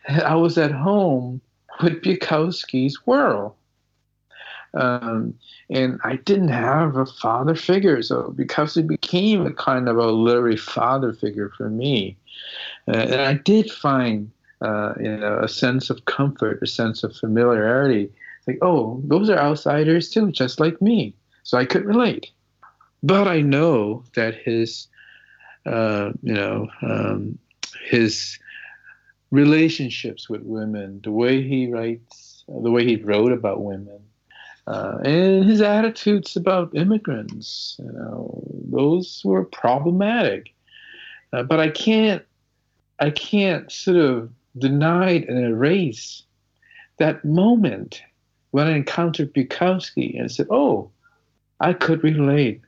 I was at home with Bukowski's world. Um, and I didn't have a father figure, so Bukowski became a kind of a literary father figure for me. Uh, and I did find, uh, you know, a sense of comfort, a sense of familiarity. Like, oh, those are outsiders too, just like me so I couldn't relate. But I know that his, uh, you know, um, his relationships with women, the way he writes, the way he wrote about women, uh, and his attitudes about immigrants, you know, those were problematic. Uh, but I can't, I can't sort of deny and erase that moment when I encountered Bukowski and said, "Oh, I could relate.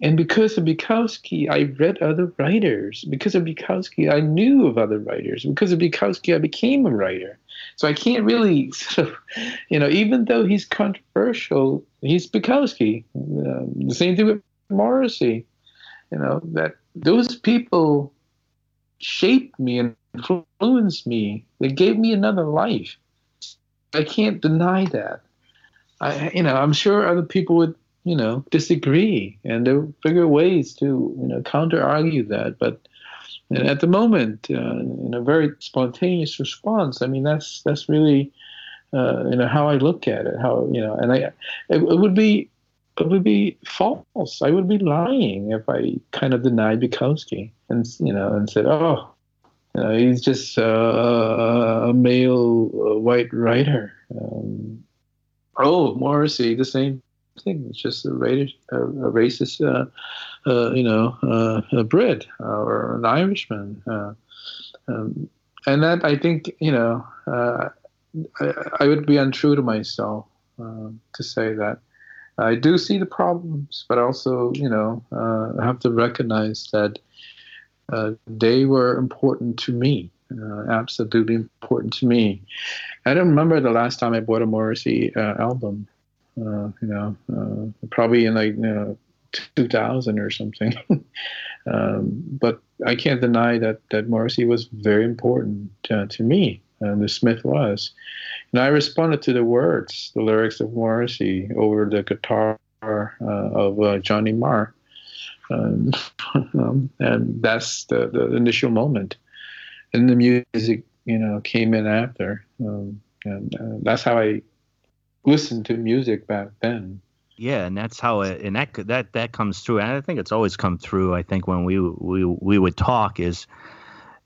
And because of Bukowski, I read other writers. Because of Bukowski, I knew of other writers. Because of Bukowski, I became a writer. So I can't really sort of, you know, even though he's controversial, he's Bukowski. Um, the same thing with Morrissey. You know, that those people shaped me and influenced me. They gave me another life. I can't deny that. I, you know, I'm sure other people would, you know, disagree, and they'll figure ways to, you know, counter argue that. But at the moment, uh, in a very spontaneous response, I mean, that's that's really, uh, you know, how I look at it. How you know, and I, it, it would be, it would be false. I would be lying if I kind of denied Bukowski and you know and said, oh, you know, he's just uh, a male uh, white writer. Um, oh, Morrissey, the same thing. It's just a, racist, a, a racist uh, uh, you know, uh, a Brit or an Irishman. Uh, um, and that, I think, you know, uh, I, I, would be untrue to myself um, to say that. I do see the problems, but also, you know, I have to recognize that they were important to me. Uh, absolutely important to me. I don't remember the last time I bought a Morrissey uh, album. Uh, you know, uh, probably in like you know, 2000 or something. um, but I can't deny that that Morrissey was very important uh, to me, and the Smith was. And I responded to the words, the lyrics of Morrissey over the guitar uh, of Johnny Marr. Um, and that's the, the initial moment and the music, you know, came in after. Um, and uh, that's how I listened to music back then. Yeah, and that's how it, and that that that comes through. And I think it's always come through. I think when we we we would talk is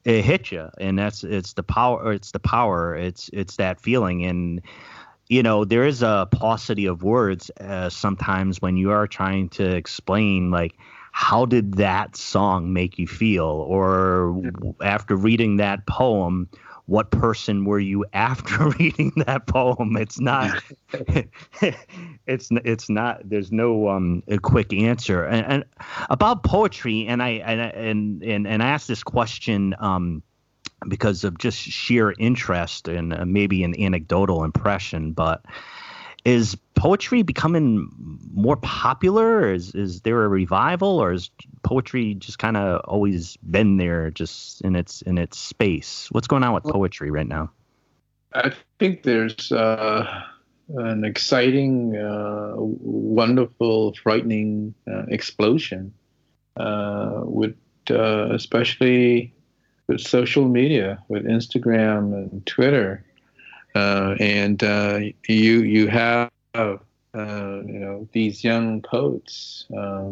it hit you, and that's it's the power. It's the power. It's it's that feeling, and you know there is a paucity of words uh, sometimes when you are trying to explain like how did that song make you feel? Or after reading that poem, what person were you after reading that poem? It's not. it's it's not. There's no um a quick answer. And, and about poetry, and I and and and, and I asked this question um because of just sheer interest and uh, maybe an anecdotal impression, but is poetry becoming more popular? Is is there a revival, or is poetry just kind of always been there, just in its in its space? What's going on with poetry right now? I think there's uh, an exciting, uh, wonderful, frightening uh, explosion uh, with uh, especially with social media, with Instagram and Twitter and uh, you you have uh, you know these young poets uh,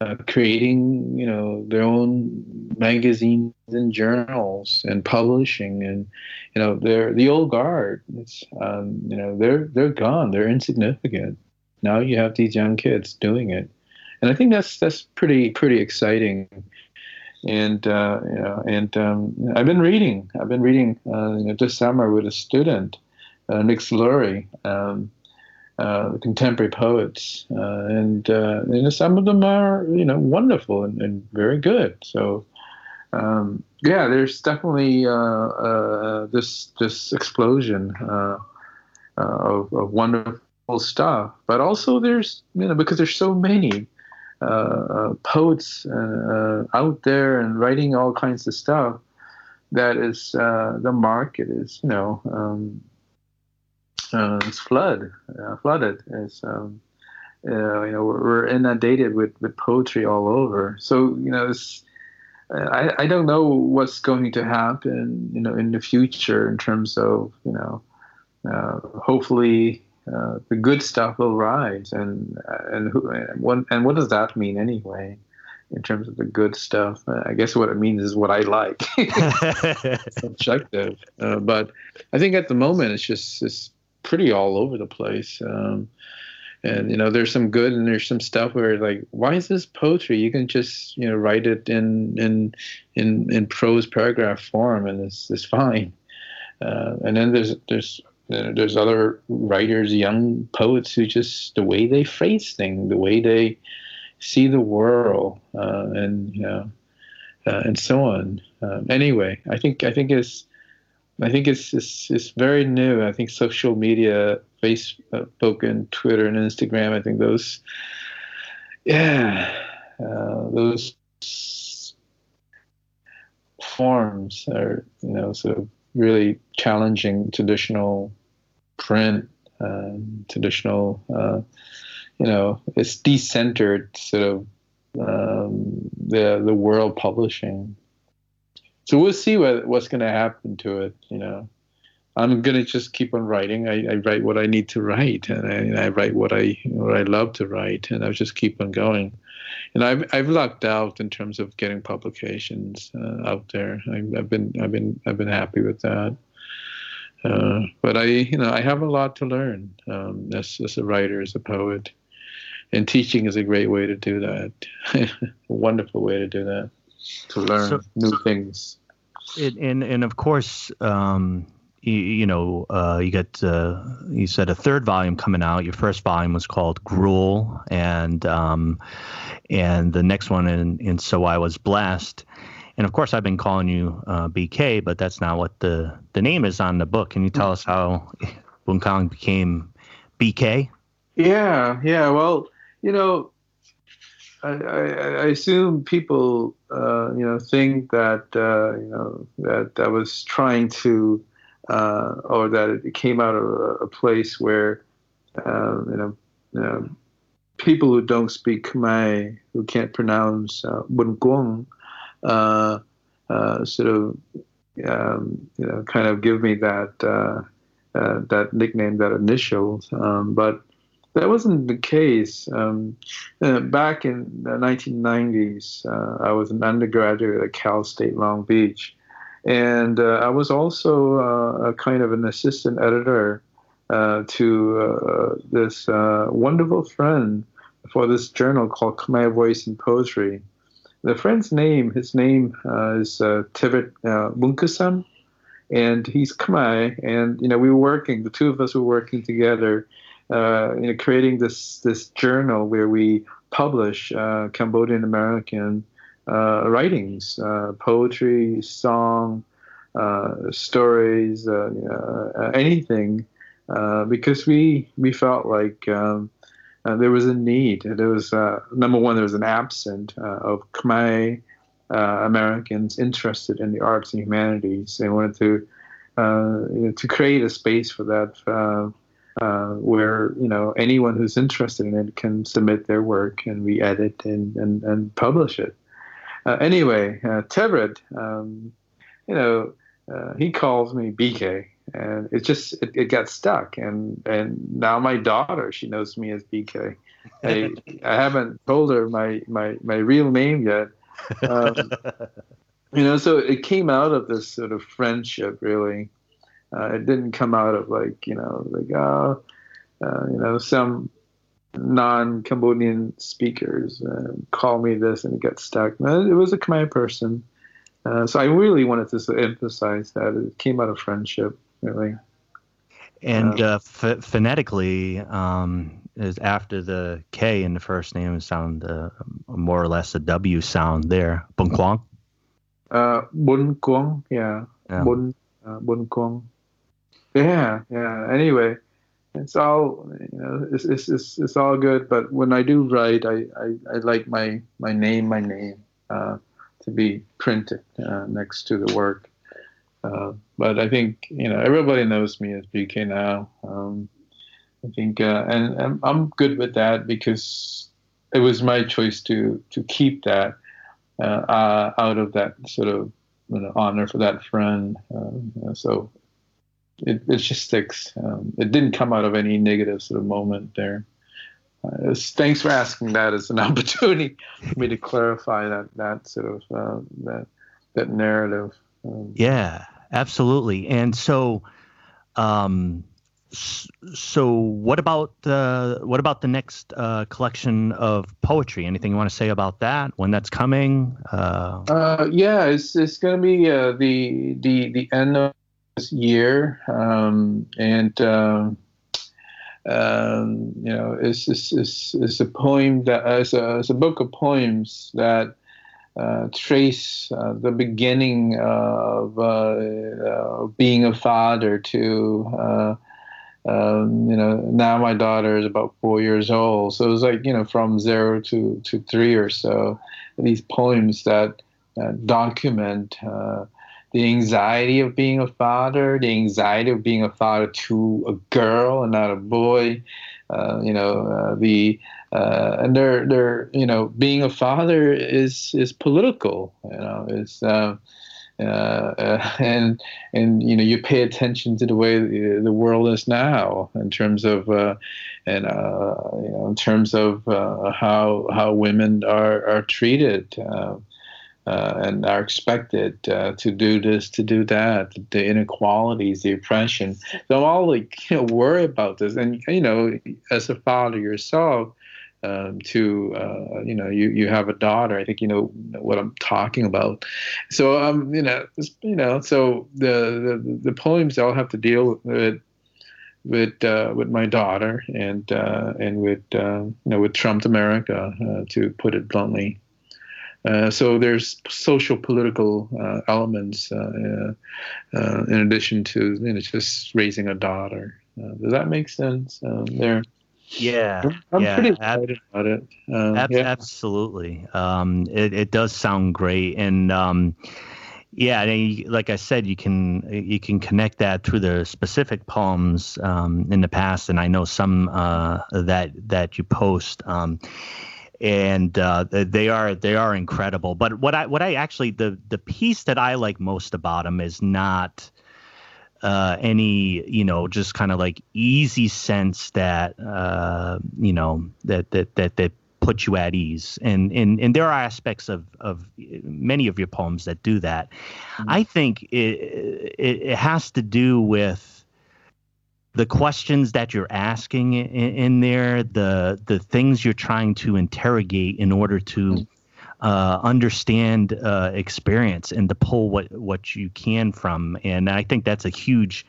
uh, creating you know their own magazines and journals and publishing and you know they're the old guard it's um, you know they're they're gone they're insignificant. Now you have these young kids doing it. And I think that's that's pretty pretty exciting and uh, you know, and um, I've been reading. I've been reading uh, you know, this summer with a student, uh, Nick Slurry, um, uh, contemporary poets, uh, and uh, you know, some of them are you know wonderful and, and very good. So. Um, yeah, there's definitely this this explosion of, of wonderful stuff, but also there's you know because there's so many poets uh, out there and writing all kinds of stuff that is the market is you know um, it's flood flooded. It's um, uh, you know we're, we're, inundated with, with poetry all over. So you know it's I, I don't know what's going to happen you know in the future in terms of you know uh, hopefully uh, the good stuff will rise, and and who and what and what does that mean anyway? In terms of the good stuff, uh, I guess what it means is what I like. subjective, uh, but I think at the moment it's just it's pretty all over the place. Um, and you know there's some good and there's some stuff where like why is this poetry you can just you know write it in in in, in prose paragraph form and it's, it's fine uh, and then there's there's there's other writers, young poets who just the way they phrase things, the way they see the world, uh, and you know, uh, and so on. Um, anyway, I think I think it's I think it's, it's it's very new. I think social media, Facebook and Twitter and Instagram. I think those, yeah, uh, those forms are you know of really challenging traditional print, um, traditional, uh, you know, it's decentered sort of um, the the world publishing. So we'll see what what's going to happen to it. You know, I'm going to just keep on writing. I, I write what I need to write, and I, and I write what I what I love to write, and I just keep on going and I've I've lucked out in terms of getting publications uh, out there. I, have been I've been I've been happy with that. Uh, but I you know I have a lot to learn um, as as a writer, as a poet, and teaching is a great way to do that. a wonderful way to do that, to learn so, new things. It, and and of course. Um, you, you, know, uh, you got uh, you said a third volume coming out. Your first volume was called Gruel, and um, and the next one in, in So I Was Blessed. And of course, I've been calling you uh, BK, but that's not what the, the name is on the book. Can you tell us how Bunkong became BK? Yeah, yeah. Well, you know, I, I, I assume people, uh, you know, think that uh, you know that I was trying to, uh, or that it came out of a, a place where, uh, you know, you know people who don't speak Khmer, who can't pronounce uh, Bun uh, uh, sort of, um, you know, kind of give me that uh, uh, that nickname, that initial. Um, but that wasn't the case. Um, back in the 1990s, uh, I was an undergraduate at Cal State Long Beach. And I was also a kind of an assistant editor to this wonderful friend for this journal called Khmer Voice and Poetry. The friend's name, his name uh, is uh, Tibet uh, and he's Khmer. And you know, we were working. The two of us were working together, uh, you know, creating this this journal where we publish uh, Cambodian American uh, writings, uh, poetry, song, stories, anything, because we we felt like. Um, uh, there was a need. There was uh, number one, there was an absence uh, of Khmer uh, Americans interested in the arts and humanities. They wanted to uh, you know, to create a space for that. where you know anyone who's interested in it can submit their work and we edit and, and, and publish it. anyway, Tevred, um, you know, he calls me BK, and it just it, it, got stuck. And and now my daughter she knows me as bk i i haven't told her my my my real name yet. Um, you know so it came out of this sort of friendship really. Uh, it didn't come out of like you know like oh uh, you know some non-cambodian speakers uh, call me this and it got stuck. No, it was a khmer person. Uh, so I really wanted to emphasize that it came out of friendship really. And uh, f- phonetically, um, is after the K in the first name sound uh, more or less a W sound there. Bun Quang. Uh, Bun Quang, yeah. yeah. Bun, uh, Bun Quang. Yeah, yeah. Anyway, it's all you know. It's, it's it's it's all good. But when I do write, I I, I like my my name, my name, uh, to be printed uh, next to the work. Uh, but I think you know everybody knows me as BK now. Um, I think, uh, and, and, I'm good with that because it was my choice to to keep that uh, uh out of that sort of you know, honor for that friend. Uh, so it it just sticks. Um, it didn't come out of any negative sort of moment there. Uh, thanks for asking that as an opportunity for me to clarify that that sort of that that narrative. Um, yeah, absolutely. And so, um, so what about the what about the next uh, collection of poetry? Anything you want to say about that? When that's coming? Uh, uh, yeah, it's it's going to be uh, the the the end of this year, um, and um, um, you know, it's, it's, it's, it's, a poem that it's a, it's a book of poems that uh, trace uh, the beginning of uh, being a father to um, you know now my daughter is about four years old so it was like you know from zero to, to three or so these poems that document the anxiety of being a father, the anxiety of being a father to a girl and not a boy. Uh, you know, uh, the uh, and they're they're you know being a father is is political. You know, it's uh, uh, uh, and and you know you pay attention to the way the, the world is now in terms of uh, and uh, you know in terms of uh, how how women are are treated. and are expected to do this, to do that, the inequalities, the oppression. So I'm all like, you know, worry about this. And you know, as a father yourself, um, to uh, you know you you have a daughter. I think you know what I'm talking about. So um you know you know so the the, the poems all have to deal with with uh, with my daughter and uh, and with uh, you know with Trumped America uh, to put it bluntly. Uh, so there's social political elements in addition to you know just raising a daughter. does that make sense? Um, there. Yeah, I'm yeah, pretty excited ab- about it. Um, ab- yeah. Absolutely, um, it, it does sound great, and um, yeah, like I said, you can you can connect that through the specific poems um, in the past, and I know some uh, that that you post. Um, and uh, they are they are incredible. But what I what I actually the the piece that I like most about them is not uh, any you know just kind of like easy sense that uh, you know that that that that put you at ease. And and and there are aspects of of many of your poems that do that. Mm-hmm. i think it, it, it has to do with the questions that you're asking in, in there the the things you're trying to interrogate in order to mm-hmm uh, understand uh, experience and to pull what what you can from. And I think that's a huge.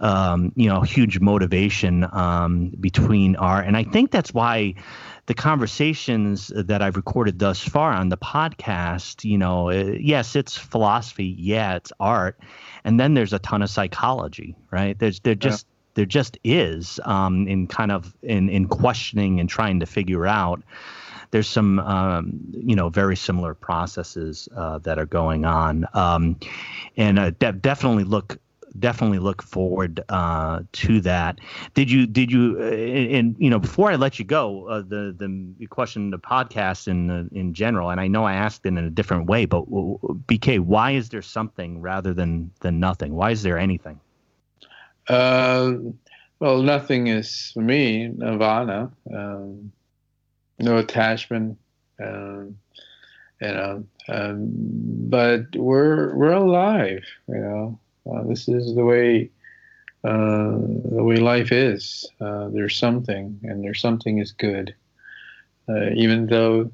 Um, you know, huge motivation um, between our, and I think that's why the conversations that I've recorded thus far on the podcast, you know, uh, yes, it's philosophy, yeah, it's art, and then there's a ton of psychology, right? There's there just yeah. there just is um, in kind of in in questioning and trying to figure out there's some um, you know very similar processes uh, that are going on, um, and uh, de- definitely look definitely look forward uh, to that. Did you did you uh, and you know before I let you go, uh, the the question the podcast in uh, in general, and I know I asked it in a different way, but BK, why is there something rather than than nothing? Why is there anything? Uh, well, nothing is for me nirvana. Um, no attachment, um, you know. Um, but we're we're alive, you know. Uh, this is the way uh, the way life is. Uh, there's something, and there's something is good, uh, even though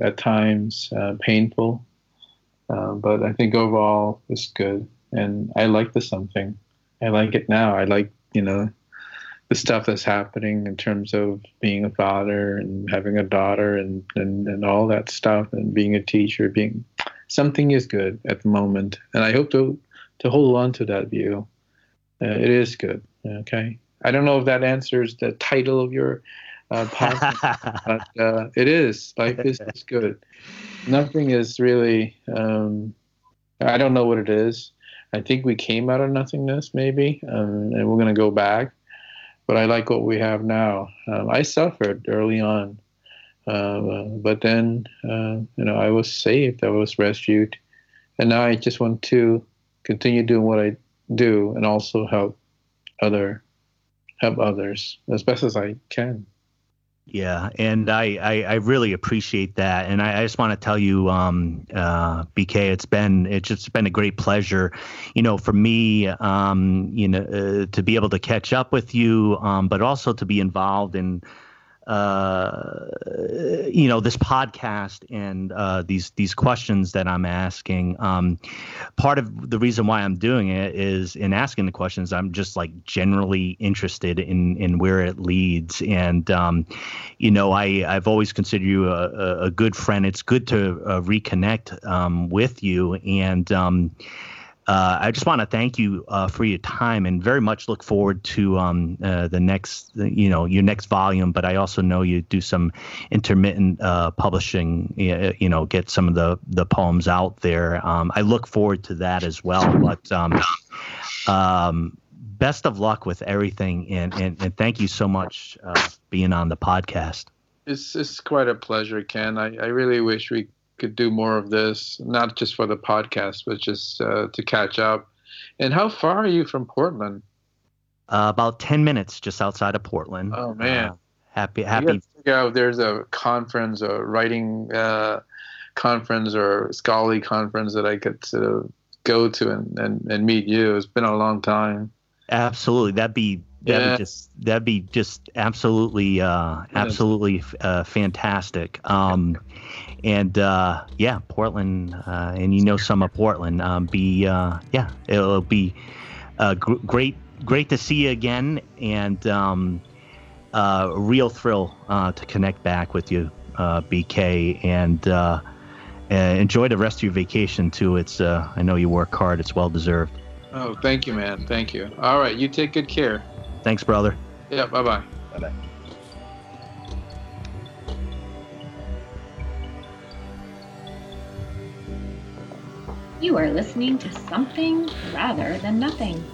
at times uh, painful. Uh, but I think overall it's good, and I like the something. I like it now. I like you know the stuff that's happening in terms of being a father and having a daughter and, and, and all that stuff and being a teacher, being something is good at the moment. And I hope to, to hold on to that view. Uh, it is good. Okay. I don't know if that answers the title of your uh, podcast, but uh, it is. Life is, is good. Nothing is really, um, I don't know what it is. I think we came out of nothingness, maybe, um, and we're going to go back but I like what we have now. Um, I suffered early on, uh, but then uh, you know I was saved, I was rescued, and now I just want to continue doing what I do and also help other help others as best as I can. Yeah, and I, I, I, really appreciate that, and I, I just want to tell you, um, uh, BK, it's been it's just been a great pleasure, you know, for me, um, you know, uh, to be able to catch up with you, um, but also to be involved in uh, you know this podcast and uh, these these questions that I'm asking. Um, part of the reason why I'm doing it is in asking the questions. I'm just like generally interested in in where it leads, and um, you know I I've always considered you a, a good friend. It's good to uh, reconnect um, with you and. Uh, I just want to thank you uh, for your time and very much look forward to um, uh, the next, you know, your next volume. But I also know you do some intermittent uh, publishing, you know, get some of the, the poems out there. Um, I look forward to that as well. But um, um best of luck with everything. And, and, and thank you so much uh, being on the podcast. It's, it's quite a pleasure, Ken. I, I really wish we could do more of this, not just for the podcast, but just uh, to catch up. And how far are you from Portland? Uh, about ten minutes, just outside of Portland. Oh man, uh, happy, happy. Yeah, there's a conference, a writing uh, conference, or scholarly conference that I could sort of go to and, and, and meet you. It's been a long time. Absolutely, that'd be that'd yeah. be just that'd be just absolutely uh, absolutely uh, fantastic. Um, and uh, yeah, Portland, uh, and you know some of Portland. Um, be uh, yeah, it'll be uh, gr- great, great to see you again, and um, uh, a real thrill uh, to connect back with you, BK, and enjoy the rest of your vacation too. It's I know you work hard; it's well deserved. Oh, thank you, man. Thank you. All right, you take good care. Thanks, brother. Yeah. Bye bye. Bye bye. You are listening to Something Rather Than Nothing